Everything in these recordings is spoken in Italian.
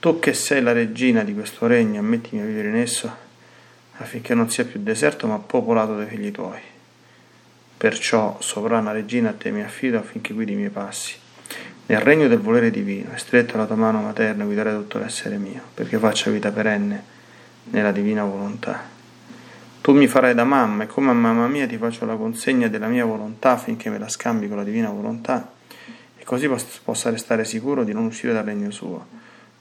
tu che sei la regina di questo regno, ammettimi a vivere in esso, affinché non sia più deserto ma popolato dai figli tuoi. Perciò, sovrana regina, a te mi affido affinché guidi i miei passi. Nel regno del volere divino, e stretta la tua mano materna, guidare tutto l'essere mio, perché faccia vita perenne nella divina volontà. Tu mi farai da mamma e come a mamma mia ti faccio la consegna della mia volontà affinché me la scambi con la divina volontà e così possa restare sicuro di non uscire dal regno suo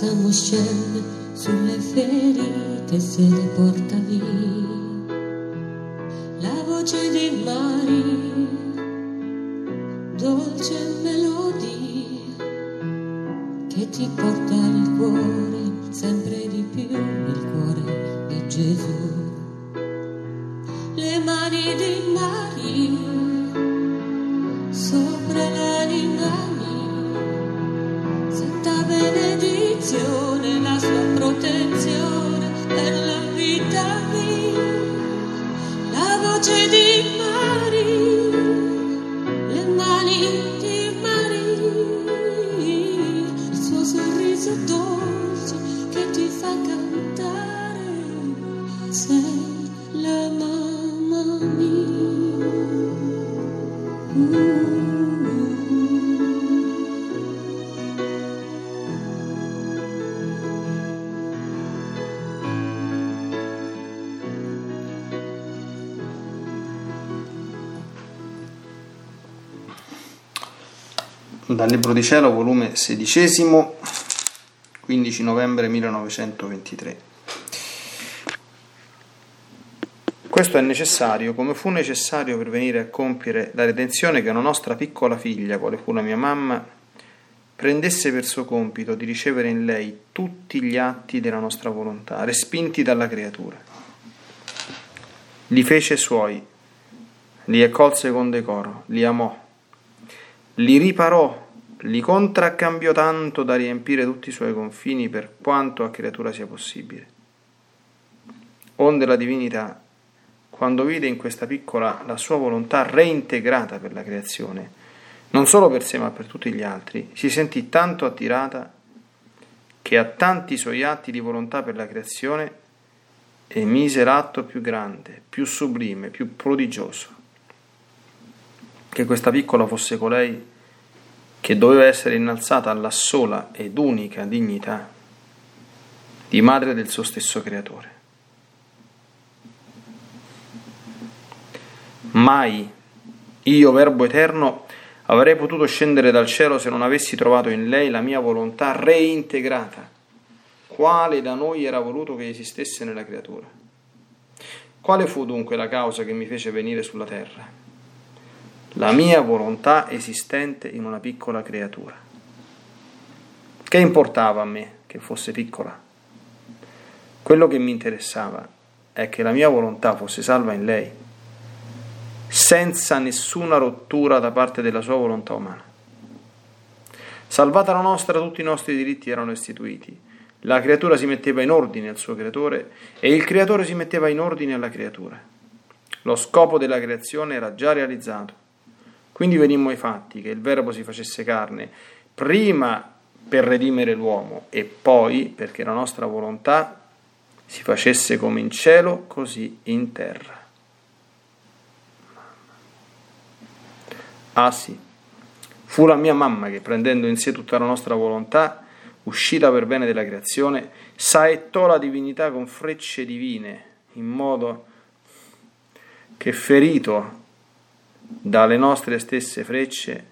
Balsamo scende sulle ferite e se le porta via. La voce dal Libro di Cielo, volume XVI, 15 novembre 1923. Questo è necessario, come fu necessario per venire a compiere la redenzione che una nostra piccola figlia, quale fu la mia mamma, prendesse per suo compito di ricevere in lei tutti gli atti della nostra volontà, respinti dalla creatura. Li fece suoi, li accolse con decoro, li amò, li riparò li contraccambiò tanto da riempire tutti i suoi confini per quanto a creatura sia possibile. Onde la divinità, quando vide in questa piccola la sua volontà reintegrata per la creazione, non solo per sé ma per tutti gli altri, si sentì tanto attirata che a tanti suoi atti di volontà per la creazione emise l'atto più grande, più sublime, più prodigioso, che questa piccola fosse colei che doveva essere innalzata alla sola ed unica dignità di madre del suo stesso creatore. Mai io, Verbo Eterno, avrei potuto scendere dal cielo se non avessi trovato in lei la mia volontà reintegrata, quale da noi era voluto che esistesse nella creatura. Quale fu dunque la causa che mi fece venire sulla terra? La mia volontà esistente in una piccola creatura. Che importava a me che fosse piccola? Quello che mi interessava è che la mia volontà fosse salva in lei, senza nessuna rottura da parte della sua volontà umana. Salvata la nostra, tutti i nostri diritti erano istituiti. La creatura si metteva in ordine al suo creatore e il creatore si metteva in ordine alla creatura. Lo scopo della creazione era già realizzato quindi venimmo ai fatti, che il Verbo si facesse carne, prima per redimere l'uomo e poi perché la nostra volontà si facesse come in cielo, così in terra. Ah sì, fu la mia mamma che prendendo in sé tutta la nostra volontà, uscita per bene della creazione, saettò la divinità con frecce divine, in modo che ferito dalle nostre stesse frecce,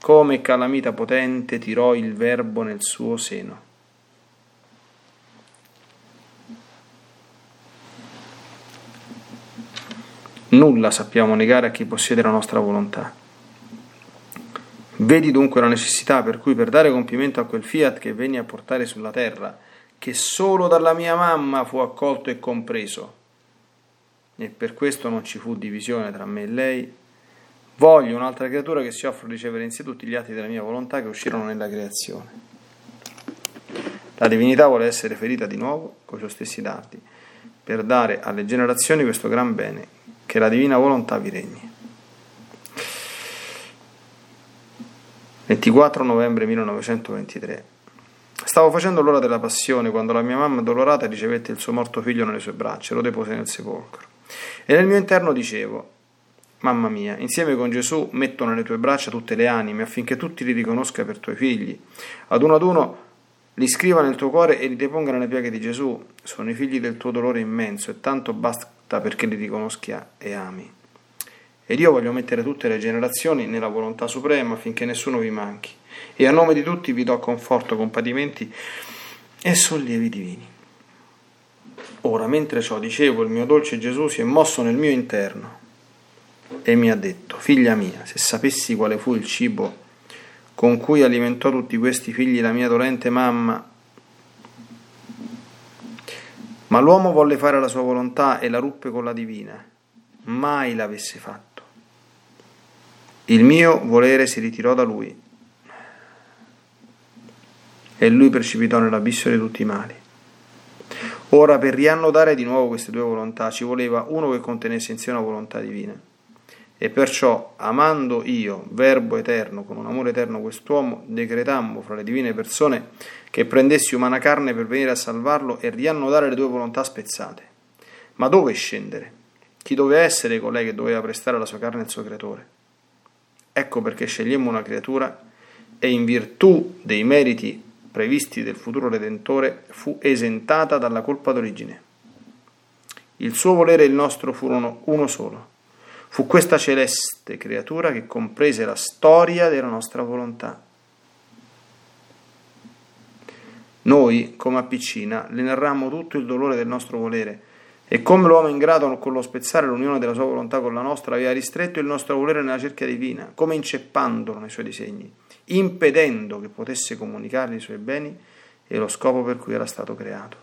come calamita potente tirò il Verbo nel suo seno. Nulla sappiamo negare a chi possiede la nostra volontà. Vedi dunque la necessità per cui per dare compimento a quel fiat che venni a portare sulla terra, che solo dalla mia mamma fu accolto e compreso, e per questo non ci fu divisione tra me e lei, voglio un'altra creatura che si offre a ricevere in sé tutti gli atti della mia volontà che uscirono nella creazione. La divinità vuole essere ferita di nuovo con i suoi stessi dati, per dare alle generazioni questo gran bene, che la divina volontà vi regni. 24 novembre 1923 Stavo facendo l'ora della passione quando la mia mamma dolorata ricevette il suo morto figlio nelle sue braccia e lo depose nel sepolcro. E nel mio interno dicevo, Mamma mia, insieme con Gesù metto nelle tue braccia tutte le anime affinché tutti li riconosca per tuoi figli. Ad uno ad uno li scriva nel tuo cuore e li deponga nelle piaghe di Gesù. Sono i figli del tuo dolore immenso e tanto basta perché li riconosca e ami. Ed io voglio mettere tutte le generazioni nella volontà suprema affinché nessuno vi manchi. E a nome di tutti vi do conforto, compadimenti e sollievi divini. Ora, mentre ciò dicevo, il mio dolce Gesù si è mosso nel mio interno e mi ha detto, figlia mia, se sapessi quale fu il cibo con cui alimentò tutti questi figli la mia dolente mamma, ma l'uomo volle fare la sua volontà e la ruppe con la divina, mai l'avesse fatto. Il mio volere si ritirò da lui e lui precipitò nell'abisso di tutti i mali. Ora, per riannodare di nuovo queste due volontà, ci voleva uno che contenesse in sé una volontà divina. E perciò, amando io, Verbo eterno, con un amore eterno quest'uomo, decretammo fra le divine persone che prendessi umana carne per venire a salvarlo e riannodare le due volontà spezzate. Ma dove scendere? Chi doveva essere colei che doveva prestare la sua carne al suo creatore? Ecco perché scegliemmo una creatura e in virtù dei meriti previsti del futuro Redentore fu esentata dalla colpa d'origine. Il suo volere e il nostro furono uno solo Fu questa celeste creatura che comprese la storia della nostra volontà. Noi, come a piccina, le narrammo tutto il dolore del nostro volere e come l'uomo ingrato con lo spezzare l'unione della sua volontà con la nostra aveva ristretto il nostro volere nella cerchia divina, come inceppandolo nei suoi disegni, impedendo che potesse comunicargli i suoi beni e lo scopo per cui era stato creato.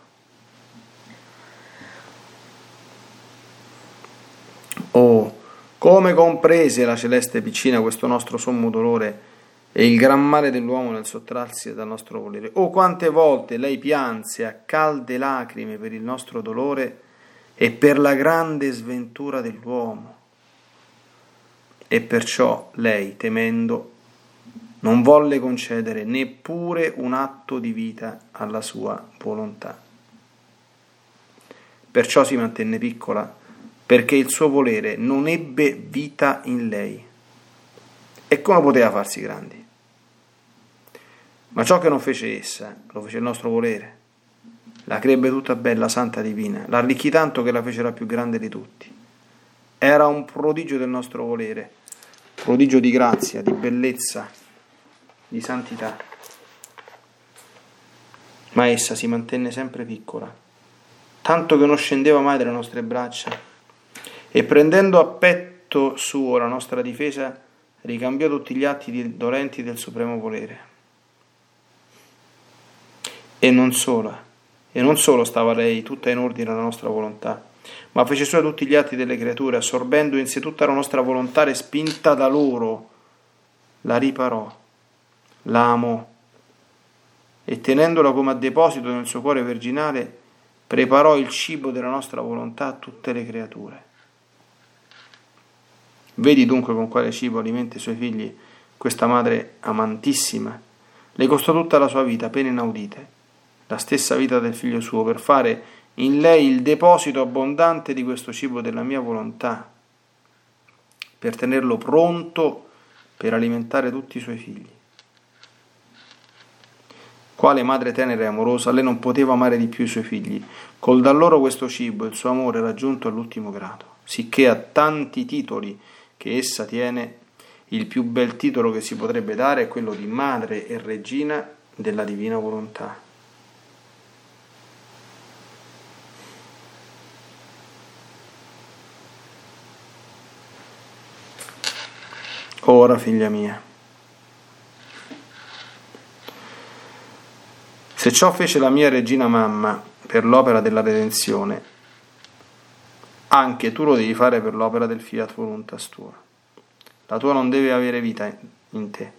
Oh, come comprese la celeste piccina questo nostro sommo dolore e il gran male dell'uomo nel sottrarsi dal nostro volere? Oh, quante volte lei pianse a calde lacrime per il nostro dolore e per la grande sventura dell'uomo. E perciò lei, temendo, non volle concedere neppure un atto di vita alla sua volontà. Perciò si mantenne piccola perché il suo volere non ebbe vita in lei. E come poteva farsi grandi? Ma ciò che non fece essa, lo fece il nostro volere. La crebbe tutta bella, santa, divina, la arricchì tanto che la fece la più grande di tutti. Era un prodigio del nostro volere, prodigio di grazia, di bellezza, di santità. Ma essa si mantenne sempre piccola, tanto che non scendeva mai dalle nostre braccia e prendendo a petto suo la nostra difesa, ricambiò tutti gli atti dolenti del supremo volere. E non sola, e non solo stava lei tutta in ordine alla nostra volontà, ma fece sua tutti gli atti delle creature, assorbendo in sé tutta la nostra volontà respinta da loro, la riparò, la amò, e tenendola come a deposito nel suo cuore virginale, preparò il cibo della nostra volontà a tutte le creature. Vedi dunque con quale cibo alimenta i suoi figli questa madre amantissima. Le costò tutta la sua vita, pene inaudite, la stessa vita del figlio suo, per fare in lei il deposito abbondante di questo cibo della mia volontà, per tenerlo pronto per alimentare tutti i suoi figli. Quale madre tenera e amorosa, lei non poteva amare di più i suoi figli. Col dar loro questo cibo il suo amore era giunto all'ultimo grado, sicché a tanti titoli che essa tiene, il più bel titolo che si potrebbe dare è quello di madre e regina della divina volontà. Ora, figlia mia, se ciò fece la mia regina mamma per l'opera della redenzione, anche tu lo devi fare per l'opera del fiat voluntas tua. La tua non deve avere vita in te.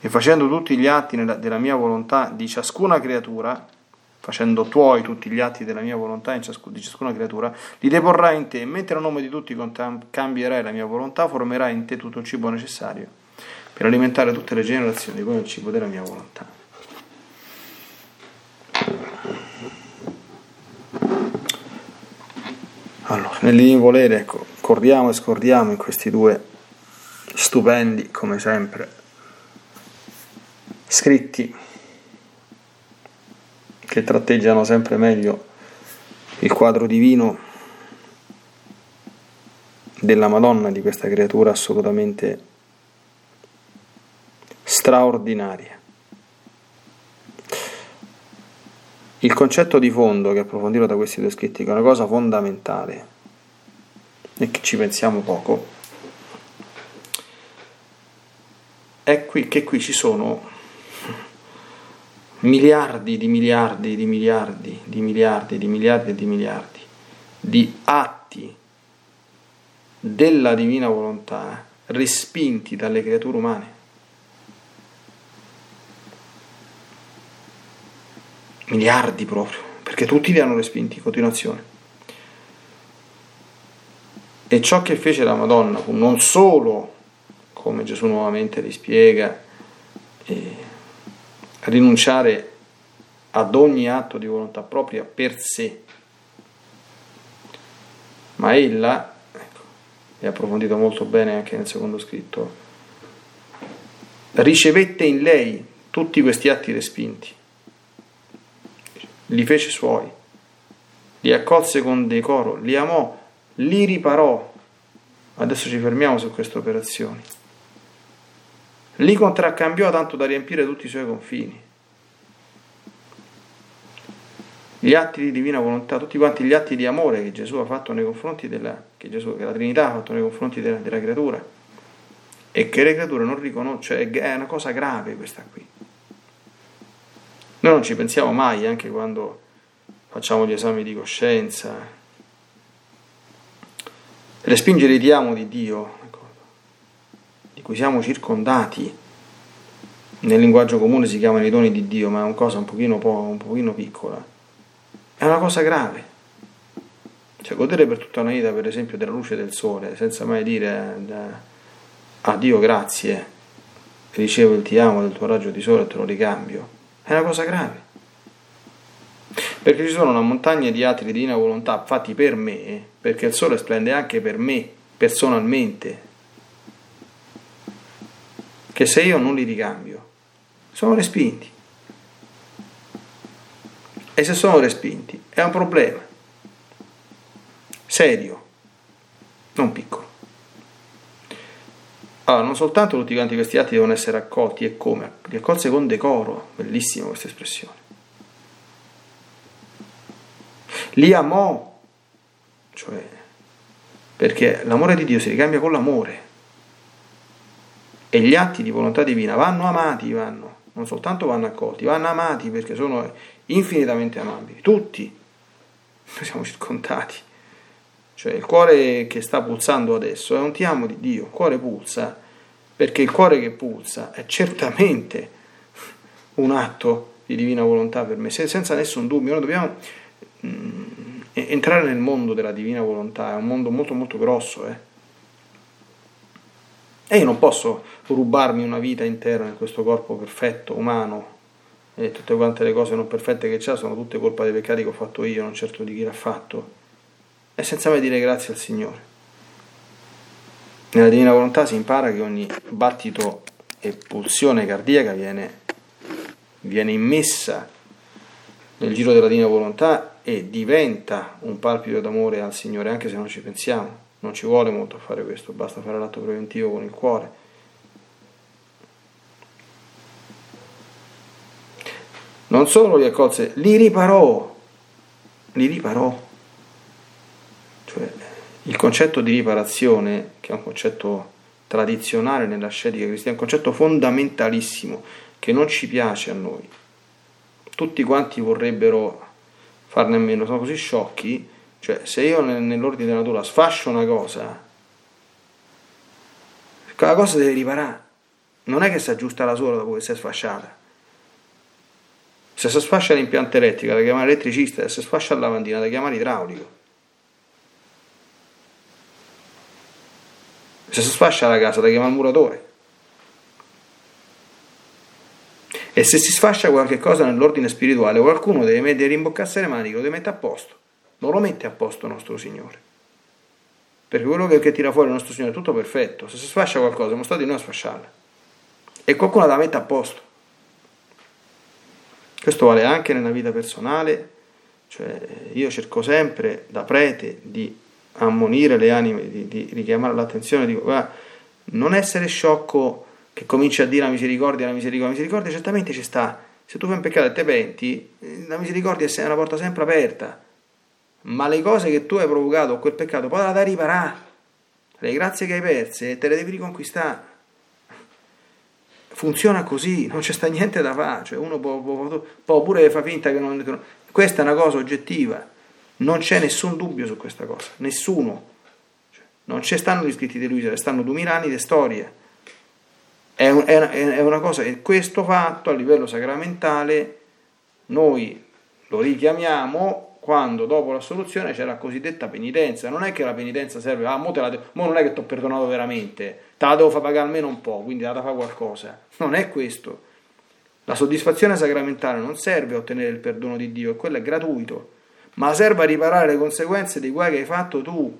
E facendo tutti gli atti della mia volontà di ciascuna creatura, facendo tuoi tutti gli atti della mia volontà in ciascuna, di ciascuna creatura, li deporrai in te, e mentre a nome di tutti cambierai la mia volontà, formerai in te tutto il cibo necessario per alimentare tutte le generazioni con il cibo della mia volontà. Nel volere, ecco, cordiamo e scordiamo in questi due stupendi, come sempre, scritti che tratteggiano sempre meglio il quadro divino della Madonna, di questa creatura assolutamente straordinaria. Il concetto di fondo che approfondito da questi due scritti, che è una cosa fondamentale e che ci pensiamo poco, è qui, che qui ci sono miliardi di miliardi di miliardi di miliardi di miliardi di miliardi di atti della divina volontà respinti dalle creature umane. Miliardi proprio, perché tutti li hanno respinti in continuazione. E ciò che fece la Madonna fu non solo, come Gesù nuovamente li spiega, eh, rinunciare ad ogni atto di volontà propria per sé. Ma ella, ecco, è approfondito molto bene anche nel secondo scritto, ricevette in lei tutti questi atti respinti, li fece suoi, li accolse con decoro, li amò, li riparò. Adesso ci fermiamo su queste operazioni li contraccambiò tanto da riempire tutti i suoi confini. Gli atti di divina volontà, tutti quanti gli atti di amore che Gesù ha fatto nei confronti della, che, Gesù, che la Trinità ha fatto nei confronti della, della creatura e che le creature non riconoscono, cioè è una cosa grave questa qui. Noi non ci pensiamo mai, anche quando facciamo gli esami di coscienza. Respingere il ti amo di Dio di cui siamo circondati, nel linguaggio comune si chiamano i doni di Dio, ma è una cosa un pochino, po', un pochino piccola, è una cosa grave. Cioè, godere per tutta una vita, per esempio, della luce del sole, senza mai dire eh, a Dio grazie, ricevo il ti amo del tuo raggio di sole e te lo ricambio, è una cosa grave. Perché ci sono una montagna di atti di divina volontà fatti per me, perché il sole splende anche per me, personalmente, che se io non li ricambio, sono respinti. E se sono respinti è un problema serio, non piccolo. Allora, non soltanto tutti quanti questi atti devono essere accolti e come? Accolse con decoro, bellissima questa espressione. Li amò, cioè, perché l'amore di Dio si ricambia con l'amore e gli atti di volontà divina vanno amati, vanno, non soltanto vanno accolti, vanno amati perché sono infinitamente amabili, tutti, noi siamo circondati. Cioè il cuore che sta pulsando adesso è un ti amo di Dio, il cuore pulsa perché il cuore che pulsa è certamente un atto di divina volontà per me, senza nessun dubbio. Noi dobbiamo entrare nel mondo della divina volontà, è un mondo molto molto grosso, eh e io non posso rubarmi una vita intera in questo corpo perfetto, umano, e tutte quante le cose non perfette che c'ha sono tutte colpa dei peccati che ho fatto io, non certo di chi l'ha fatto, e senza mai dire grazie al Signore. Nella divina volontà si impara che ogni battito e pulsione cardiaca viene, viene immessa nel giro della divina volontà e diventa un palpito d'amore al Signore, anche se non ci pensiamo. Non ci vuole molto fare questo, basta fare l'atto preventivo con il cuore. Non solo li accolse, li riparò, li riparò. Cioè, il concetto di riparazione, che è un concetto tradizionale nella scetica cristiana, è un concetto fondamentalissimo che non ci piace a noi. Tutti quanti vorrebbero farne a meno, sono così sciocchi, cioè se io nell'ordine della natura sfascio una cosa, quella cosa deve riparare, non è che si aggiusta la sola dopo che si è sfasciata. Se si sfascia l'impianto elettrico da chiamare elettricista, se si sfascia la lavandina da chiamare idraulico. Se si sfascia la casa da chiamare muratore. E se si sfascia qualche cosa nell'ordine spirituale, qualcuno deve mettere rimboccarsi le maniche, lo deve mettere a posto. Non lo mette a posto il nostro Signore. Perché quello che, che tira fuori il nostro Signore è tutto perfetto. Se si sfascia qualcosa, siamo stati noi a sfasciarla. E qualcuno la mette a posto. Questo vale anche nella vita personale, cioè io cerco sempre da prete di ammonire le anime, di, di richiamare l'attenzione, guarda, non essere sciocco che cominci a dire la misericordia, la misericordia, la misericordia certamente ci sta, se tu fai un peccato e te penti, la misericordia è una porta sempre aperta, ma le cose che tu hai provocato, quel peccato, poi da riparare, le grazie che hai perse, te le devi riconquistare. Funziona così, non c'è sta niente da fare, cioè uno può, può, può pure fare finta che non... Questa è una cosa oggettiva, non c'è nessun dubbio su questa cosa, nessuno. Cioè, non ci stanno gli scritti di Luisa, stanno duemila anni di storia. È, è, una, è una cosa, e questo fatto a livello sacramentale noi lo richiamiamo quando dopo l'assoluzione c'è la cosiddetta penitenza. Non è che la penitenza serve, ah, mo, de- mo non è che ti ho perdonato veramente, te la devo far pagare almeno un po', quindi la da fare qualcosa. Non è questo. La soddisfazione sacramentale non serve a ottenere il perdono di Dio, quello è gratuito, ma serve a riparare le conseguenze dei guai che hai fatto tu.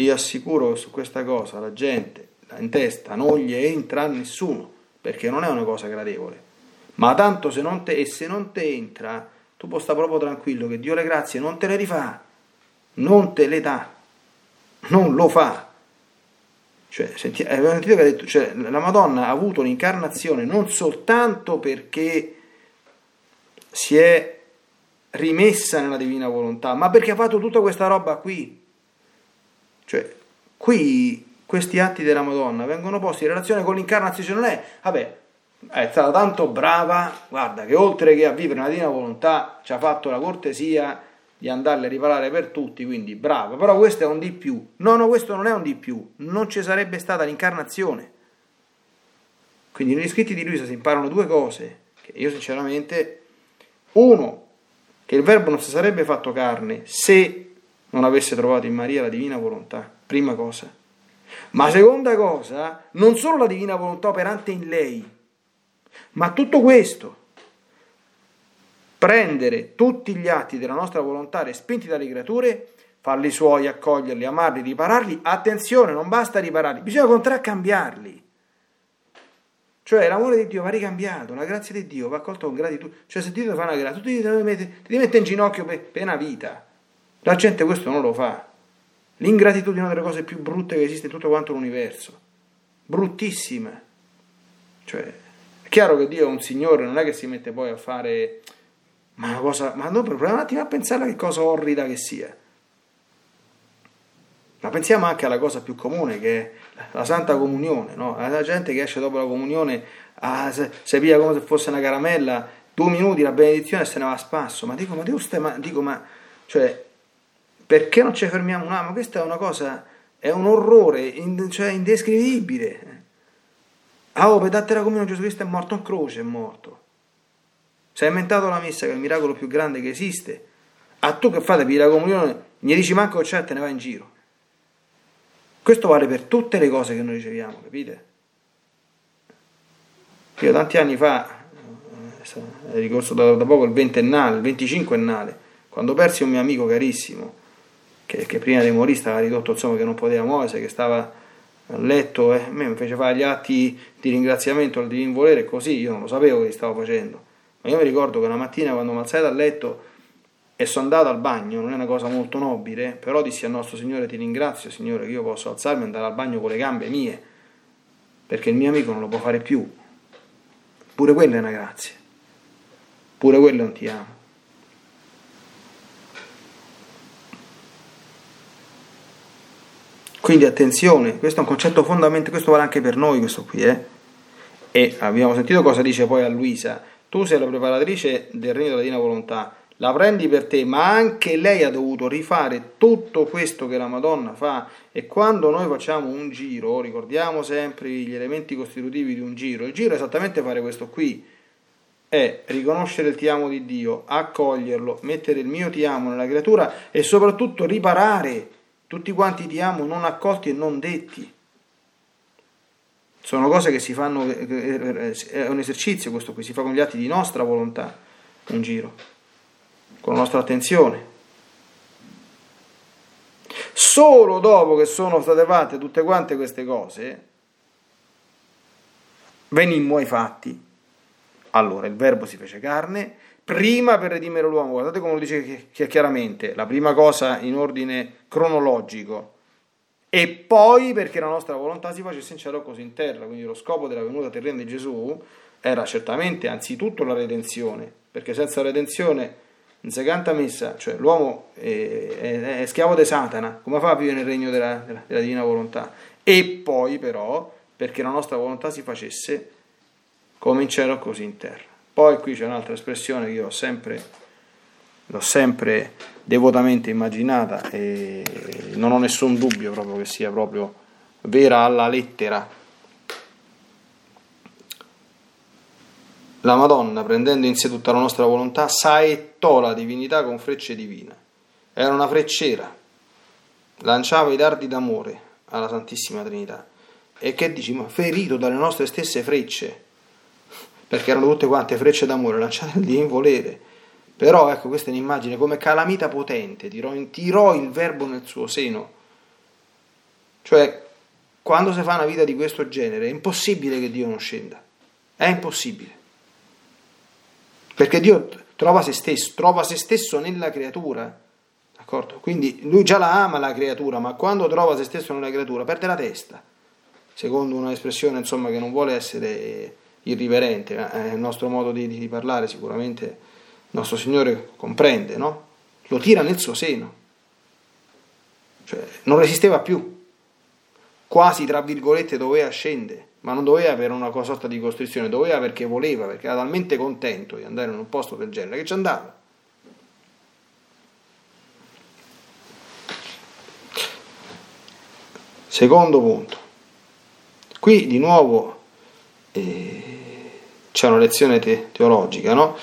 Io assicuro che su questa cosa la gente in testa non gli entra nessuno, perché non è una cosa gradevole. Ma tanto se non te, e se non te entra, tu puoi stare proprio tranquillo che Dio le grazie non te le rifà, non te le dà, non lo fa. Cioè, senti, detto, cioè, la Madonna ha avuto l'incarnazione non soltanto perché si è rimessa nella divina volontà, ma perché ha fatto tutta questa roba qui. Cioè, qui questi atti della Madonna vengono posti in relazione con l'incarnazione, non è, vabbè, è stata tanto brava, guarda, che oltre che a vivere una divina volontà ci ha fatto la cortesia di andarle a riparare per tutti, quindi brava, però questo è un di più. No, no, questo non è un di più, non ci sarebbe stata l'incarnazione. Quindi negli scritti di Luisa si imparano due cose, che io sinceramente, uno, che il verbo non si sarebbe fatto carne se non avesse trovato in Maria la divina volontà, prima cosa. Ma seconda cosa, non solo la divina volontà operante in lei, ma tutto questo, prendere tutti gli atti della nostra volontà respinti dalle creature, farli suoi, accoglierli, amarli, ripararli, attenzione, non basta ripararli, bisogna contraccambiarli. Cioè l'amore di Dio va ricambiato, la grazia di Dio va accolta con gratitudine. Cioè se Dio ti fa una tu ti ti mette in ginocchio per, per una vita. La gente questo non lo fa. L'ingratitudine è una delle cose più brutte che esiste in tutto quanto l'universo. Bruttissima. Cioè, chiaro che Dio è un Signore, non è che si mette poi a fare ma una cosa, ma no, proviamo un attimo a pensare a che cosa orrida che sia. Ma pensiamo anche alla cosa più comune che è la Santa Comunione, no? La gente che esce dopo la comunione ah, se, se via come se fosse una caramella, due minuti la benedizione e se ne va a spasso. Ma dico, ma, Dio, ma, dico, ma cioè, perché non ci fermiamo un attimo? Questa è una cosa, è un orrore in, cioè, indescrivibile. Ah, oh, per date la comunione Gesù Cristo è morto in croce, è morto. Si è inventato la messa che è il miracolo più grande che esiste. A tu che fate la comunione, gli dici manco che c'è, te ne vai in giro. Questo vale per tutte le cose che noi riceviamo, capite? Io tanti anni fa, eh, è ricorso da, da poco il ventennale, il venticinquennale, quando persi un mio amico carissimo, che, che prima di morire stava ridotto, insomma, che non poteva muoversi, che stava a letto, eh, me mi fece fare gli atti di ringraziamento al divin volere, così io non lo sapevo che stavo facendo. Ma io mi ricordo che una mattina quando mi alzai dal letto e sono andato al bagno, non è una cosa molto nobile, però dissi al nostro Signore ti ringrazio Signore che io posso alzarmi e andare al bagno con le gambe mie, perché il mio amico non lo può fare più. Pure quella è una grazia, pure quello è un ti amo. Quindi attenzione, questo è un concetto fondamentale, questo vale anche per noi, questo qui, eh? E abbiamo sentito cosa dice poi a Luisa, tu sei la preparatrice del regno della divina volontà, la prendi per te, ma anche lei ha dovuto rifare tutto questo che la Madonna fa. E quando noi facciamo un giro, ricordiamo sempre gli elementi costitutivi di un giro, il giro è esattamente fare questo qui, è riconoscere il ti amo di Dio, accoglierlo, mettere il mio ti amo nella creatura e soprattutto riparare tutti quanti ti amo non accolti e non detti. Sono cose che si fanno, è un esercizio questo qui, si fa con gli atti di nostra volontà, un giro, con la nostra attenzione. Solo dopo che sono state fatte tutte quante queste cose, venimmo ai fatti. Allora il verbo si fece carne, prima per redimere l'uomo, guardate come lo dice chiaramente, la prima cosa in ordine cronologico, e poi perché la nostra volontà si facesse in cielo così in terra, quindi lo scopo della venuta terrena di Gesù era certamente anzitutto la redenzione, perché senza redenzione in seconda messa, cioè l'uomo è, è, è, schiavo di Satana, come fa a vivere nel regno della, della, della divina volontà? E poi però perché la nostra volontà si facesse come in cielo così in terra. Poi qui c'è un'altra espressione che io ho sempre, l'ho sempre devotamente immaginata e non ho nessun dubbio proprio che sia proprio vera alla lettera. La Madonna, prendendo in sé tutta la nostra volontà, saettò la divinità con frecce divine. Era una frecciera, lanciava i dardi d'amore alla Santissima Trinità. E che dici? Ma ferito dalle nostre stesse frecce perché erano tutte quante frecce d'amore lanciate lì in volere. Però ecco, questa è un'immagine come calamita potente, tirò, tirò il verbo nel suo seno. Cioè, quando si fa una vita di questo genere, è impossibile che Dio non scenda. È impossibile. Perché Dio trova se stesso, trova se stesso nella creatura. D'accordo? Quindi lui già la ama la creatura, ma quando trova se stesso nella creatura perde la testa. Secondo un'espressione, insomma, che non vuole essere irriverente, è il nostro modo di, di parlare, sicuramente il nostro Signore comprende, no? Lo tira nel suo seno, cioè non resisteva più, quasi tra virgolette doveva scendere, ma non doveva per una sorta di costrizione, doveva perché voleva, perché era talmente contento di andare in un posto del genere che ci andava. Secondo punto, qui di nuovo c'è una lezione te- teologica, no?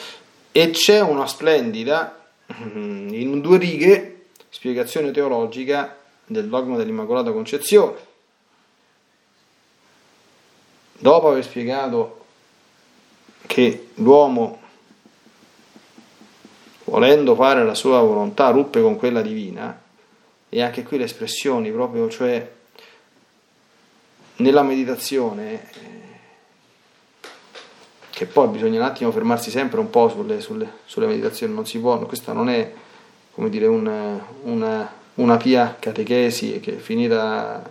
E c'è una splendida, mm, in due righe, spiegazione teologica del dogma dell'Immacolata Concezione. Dopo aver spiegato che l'uomo, volendo fare la sua volontà, ruppe con quella divina, e anche qui le espressioni proprio, cioè nella meditazione che poi bisogna un attimo fermarsi sempre un po' sulle, sulle, sulle meditazioni, non si può, questa non è come dire un, una, una pia catechesi che finita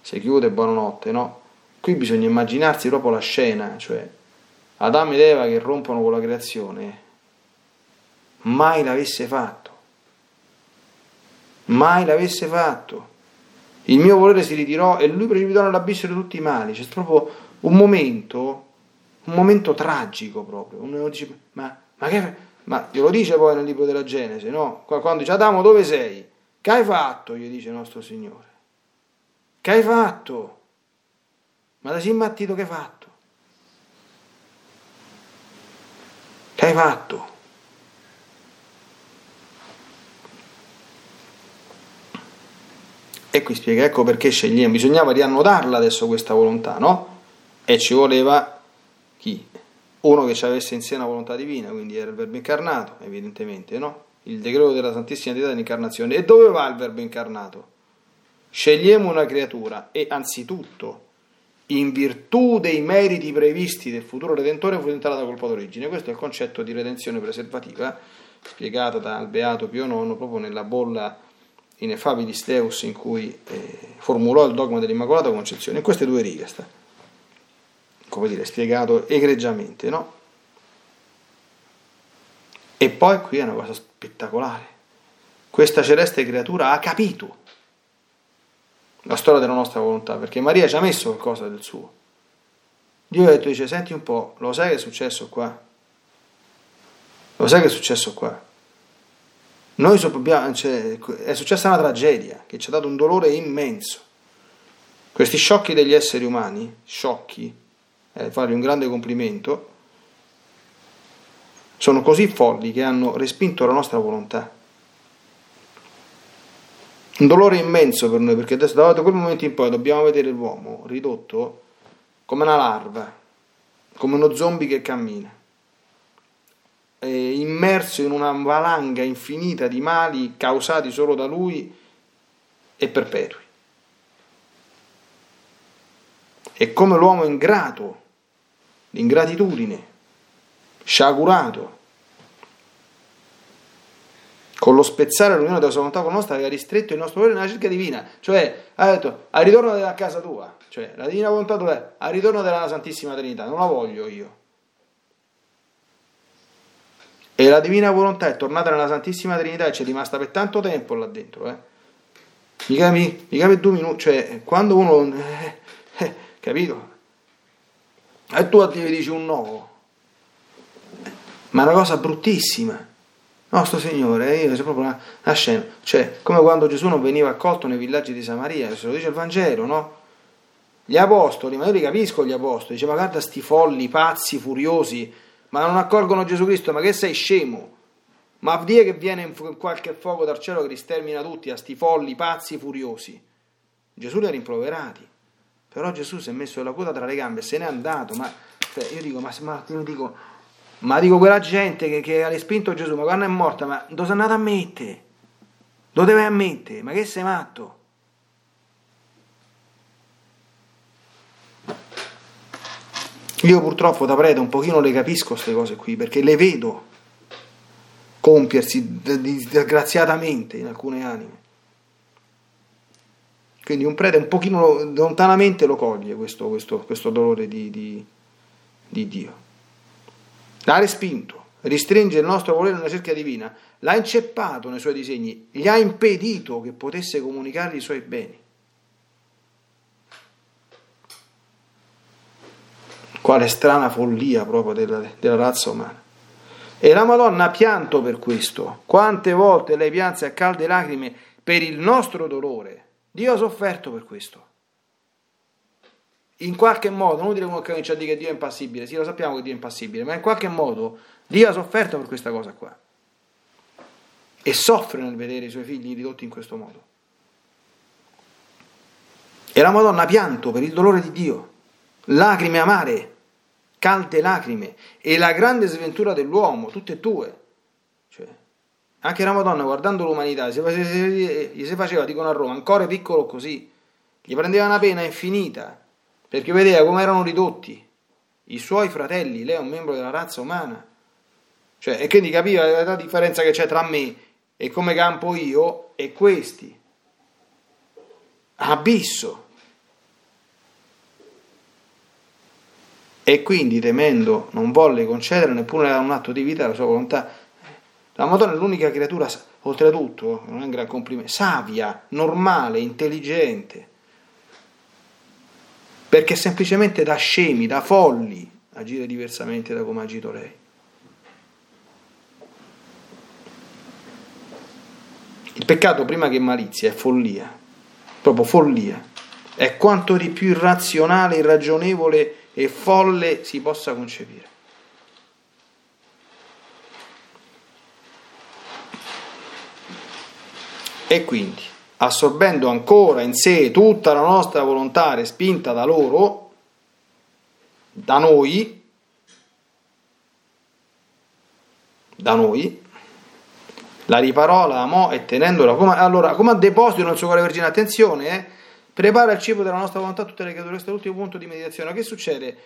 si chiude buonanotte, no? Qui bisogna immaginarsi proprio la scena, cioè Adamo ed Eva che rompono con la creazione, mai l'avesse fatto, mai l'avesse fatto. Il mio volere si ritirò e lui precipitò nell'abisso di tutti i mali, c'è proprio un momento un momento tragico proprio. Uno dice, ma, ma che ma glielo dice poi nel libro della Genesi, no? Quando dice Adamo dove sei? Che hai fatto? gli dice il nostro Signore. Che hai fatto? Ma da simmattito che hai fatto? Che hai fatto? E qui spiega, ecco perché scegliamo, bisognava riannodarla adesso questa volontà, no? E ci voleva chi? Uno che ci avesse in sé una volontà divina, quindi era il verbo incarnato, evidentemente, no? Il decreto della Santissima Trinità dell'incarnazione. E dove va il verbo incarnato? Scegliamo una creatura e anzitutto, in virtù dei meriti previsti del futuro Redentore, fu diventata da colpa d'origine. Questo è il concetto di redenzione preservativa, spiegato dal Beato Pio IX proprio nella bolla Ineffabilis Deus in cui eh, formulò il dogma dell'Immacolata Concezione. In queste due righe sta, come dire, spiegato egregiamente, no? E poi qui è una cosa spettacolare. Questa celeste creatura ha capito la storia della nostra volontà, perché Maria ci ha messo qualcosa del suo. Dio ha detto, dice, senti un po', lo sai che è successo qua? Lo sai che è successo qua? Noi cioè, è successa una tragedia che ci ha dato un dolore immenso. Questi sciocchi degli esseri umani, sciocchi, eh, fargli un grande complimento, sono così folli che hanno respinto la nostra volontà. Un dolore immenso per noi, perché adesso da quel momento in poi dobbiamo vedere l'uomo ridotto come una larva, come uno zombie che cammina eh, immerso in una valanga infinita di mali causati solo da lui e perpetui. È come l'uomo ingrato, l'ingratitudine, sciagurato, con lo spezzare l'unione della sua volontà con nostra, aveva ristretto il nostro volere nella cerca divina, cioè ha detto al ritorno della casa tua, cioè la divina volontà dov'è? Al ritorno della Santissima Trinità, non la voglio io. E la divina volontà è tornata nella Santissima Trinità e c'è rimasta per tanto tempo là dentro. Eh. Mica, mica per due minuti, cioè quando uno... Eh, eh, capito? E tu ti dici un no. Ma è una cosa bruttissima. Nostro Signore, io c'è proprio una, una, scena, cioè come quando Gesù non veniva accolto nei villaggi di Samaria, se lo dice il Vangelo, no? Gli apostoli, ma io li capisco gli apostoli, dice ma guarda sti folli, pazzi, furiosi, ma non accolgono Gesù Cristo, ma che sei scemo? Ma dire che viene qualche fuoco dal cielo che li stermina tutti a sti folli, pazzi, furiosi. Gesù li ha rimproverati, però Gesù si è messo la coda tra le gambe se n'è andato, ma cioè, io dico, ma, ma, io dico, ma dico quella gente che, che ha respinto Gesù, ma quando è morta, ma dove sei andato a mettere? Dove deve ammettere? Ma che sei matto? Io purtroppo da prete un pochino le capisco queste cose qui, perché le vedo compiersi disgraziatamente in alcune anime. Quindi un prete un pochino lontanamente lo coglie questo, questo, questo dolore di, di, di Dio. L'ha respinto, ristringe il nostro volere nella cerchia divina, l'ha inceppato nei suoi disegni, gli ha impedito che potesse comunicargli i suoi beni. Quale strana follia proprio della, della razza umana. E la Madonna ha pianto per questo. Quante volte lei pianse a calde lacrime per il nostro dolore. Dio ha sofferto per questo. In qualche modo, non dire come comincia a dire che Dio è impassibile, sì lo sappiamo che Dio è impassibile, ma in qualche modo Dio ha sofferto per questa cosa qua. E soffre nel vedere i suoi figli ridotti in questo modo. E la Madonna ha pianto per il dolore di Dio, lacrime amare calde lacrime e la grande sventura dell'uomo, tutte e due. Cioè, anche la Madonna guardando l'umanità gli si faceva, dicono a Roma, ancora piccolo così, gli prendeva una pena infinita, perché vedeva come erano ridotti i suoi fratelli, lei è un membro della razza umana. Cioè, e quindi capiva la differenza che c'è tra me e come campo io e questi. Abisso. e quindi temendo non volle concedere neppure un atto di vita alla sua volontà. La Madonna è l'unica creatura, oltretutto, non è un gran complimento, savia, normale, intelligente, perché semplicemente da scemi, da folli, agire diversamente da come ha agito lei. Il peccato prima che malizia è follia, proprio follia, è quanto di più irrazionale, irragionevole e folle si possa concepire. E quindi, assorbendo ancora in sé tutta la nostra volontà respinta da loro, da noi, da noi, la riparò, la amò e tenendola come, allora, come a deposito nel suo cuore vergine, attenzione, eh, prepara il cibo della nostra volontà tutte le creature, questo è l'ultimo punto di meditazione, che succede?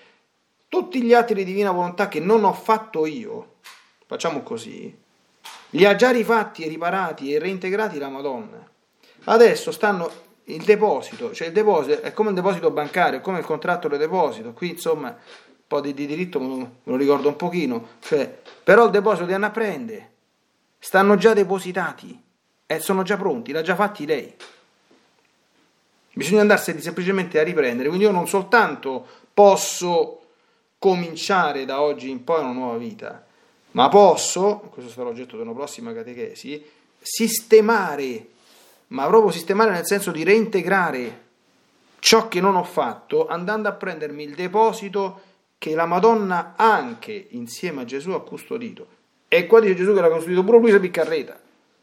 Tutti gli atti di divina volontà che non ho fatto io, facciamo così, li ha già rifatti e riparati e reintegrati la Madonna. Adesso stanno il deposito, cioè il deposito è come il deposito bancario, è come il contratto di deposito. Qui insomma un po' di, di diritto me lo ricordo un pochino, cioè, però il deposito di Anna prende, stanno già depositati e sono già pronti, l'ha già fatti lei. Bisogna andarseli semplicemente a riprendere, quindi io non soltanto posso cominciare da oggi in poi una nuova vita, ma posso, questo sarà oggetto di una prossima catechesi, sistemare, ma proprio sistemare nel senso di reintegrare ciò che non ho fatto, andando a prendermi il deposito che la Madonna anche insieme a Gesù ha custodito. E qua dice Gesù che l'ha custodito pure Luisa Piccarreta,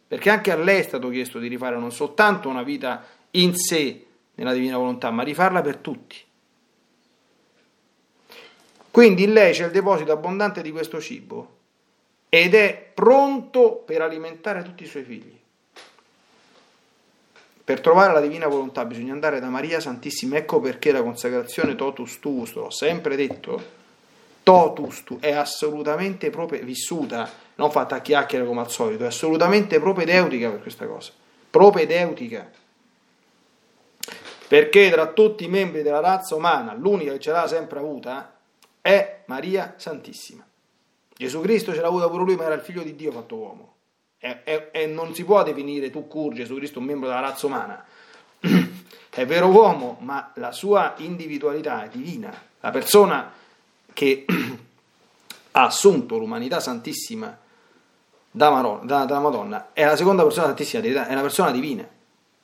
perché anche a lei è stato chiesto di rifare non soltanto una vita in sé nella divina volontà, ma rifarla per tutti. Quindi in lei c'è il deposito abbondante di questo cibo ed è pronto per alimentare tutti i suoi figli. Per trovare la divina volontà bisogna andare da Maria Santissima, ecco perché la consacrazione totus tuus, l'ho sempre detto, totus tu è assolutamente proprio vissuta, non fatta a chiacchiere come al solito, è assolutamente propedeutica per questa cosa, propedeutica. Perché tra tutti i membri della razza umana, l'unica che ce l'ha sempre avuta è Maria Santissima. Gesù Cristo ce l'ha avuta pure lui, ma era il figlio di Dio fatto uomo. E, e, e non si può definire tu, Cur, Gesù Cristo, un membro della razza umana. è vero uomo, ma la sua individualità è divina. La persona che ha assunto l'umanità santissima da, Madonna, da, da Madonna è la seconda persona santissima, è una persona divina.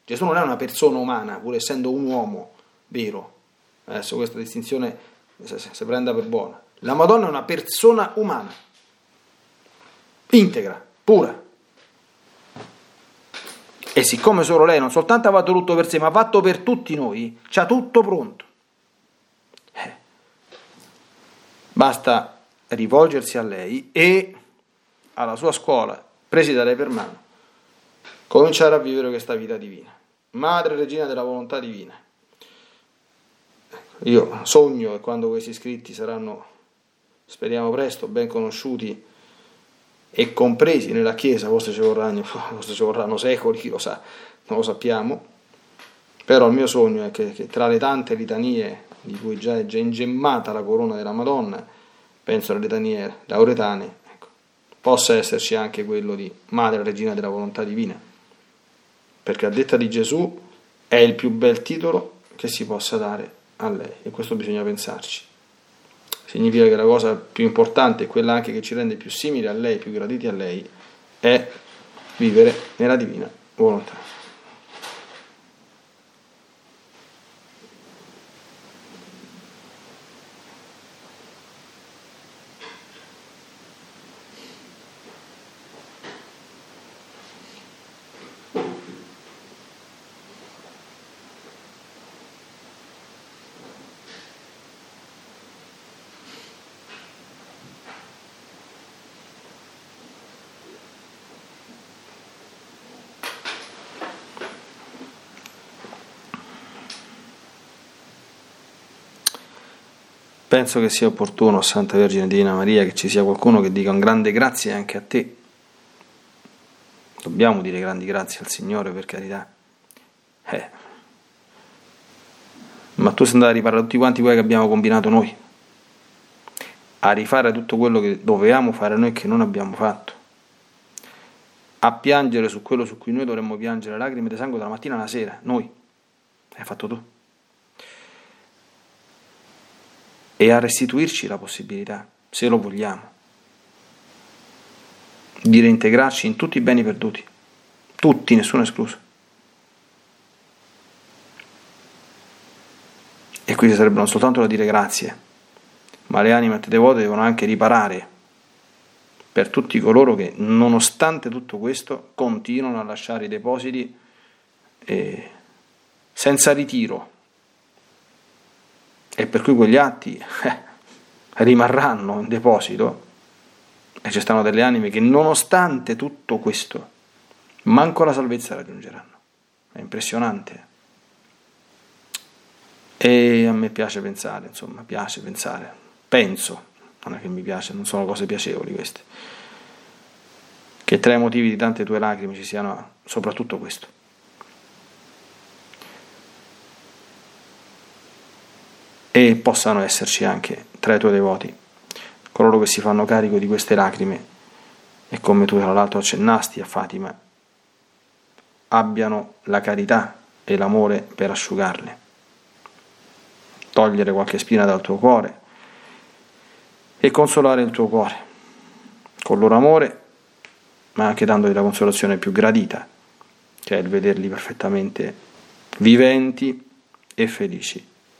Gesù non è una persona umana, pur essendo un uomo vero. Adesso questa distinzione se prenda per buona. La Madonna è una persona umana, integra, pura. E siccome solo lei non soltanto ha fatto tutto per sé, ma ha fatto per tutti noi, c'ha tutto pronto. Eh. Basta rivolgersi a lei e alla sua scuola, presi da lei per mano, cominciare a vivere questa vita divina. Madre regina della volontà divina io sogno e quando questi scritti saranno, speriamo presto, ben conosciuti e compresi nella Chiesa, forse ci vorranno, forse ci vorranno secoli, chi lo sa, non lo sappiamo, però il mio sogno è che, che tra le tante litanie di cui già è già ingemmata la corona della Madonna, penso alle litanie lauretane, ecco, possa esserci anche quello di Madre Regina della Volontà Divina, perché a detta di Gesù è il più bel titolo che si possa dare a lei e questo bisogna pensarci. Significa che la cosa più importante, quella anche che ci rende più simili a lei, più graditi a lei, è vivere nella divina volontà. Penso che sia opportuno, Santa Vergine Divina Maria, che ci sia qualcuno che dica un grande grazie anche a te. Dobbiamo dire grandi grazie al Signore, per carità. Eh. Ma tu sei andato a riparare tutti quanti quelli che abbiamo combinato noi, a rifare tutto quello che dovevamo fare noi che non abbiamo fatto, a piangere su quello su cui noi dovremmo piangere lacrime di sangue dalla mattina alla sera, noi. Hai fatto tu. E a restituirci la possibilità, se lo vogliamo, di reintegrarci in tutti i beni perduti, tutti, nessuno escluso. E qui sarebbe non soltanto da dire grazie, ma le anime a te devote devono anche riparare per tutti coloro che, nonostante tutto questo, continuano a lasciare i depositi eh, senza ritiro e per cui quegli atti eh, rimarranno in deposito E ci stanno delle anime che nonostante tutto questo, manco la salvezza raggiungeranno. È impressionante. E a me piace pensare, insomma, piace pensare. Penso, non è che mi piace, non sono cose piacevoli queste. Che tra i motivi di tante tue lacrime ci siano soprattutto questo. E possano esserci anche tra i tuoi devoti coloro che si fanno carico di queste lacrime e come tu tra l'altro accennasti a Fatima, abbiano la carità e l'amore per asciugarle, togliere qualche spina dal tuo cuore e consolare il tuo cuore con loro amore, ma anche dandogli la consolazione più gradita, che è il vederli perfettamente viventi e felici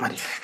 Maria.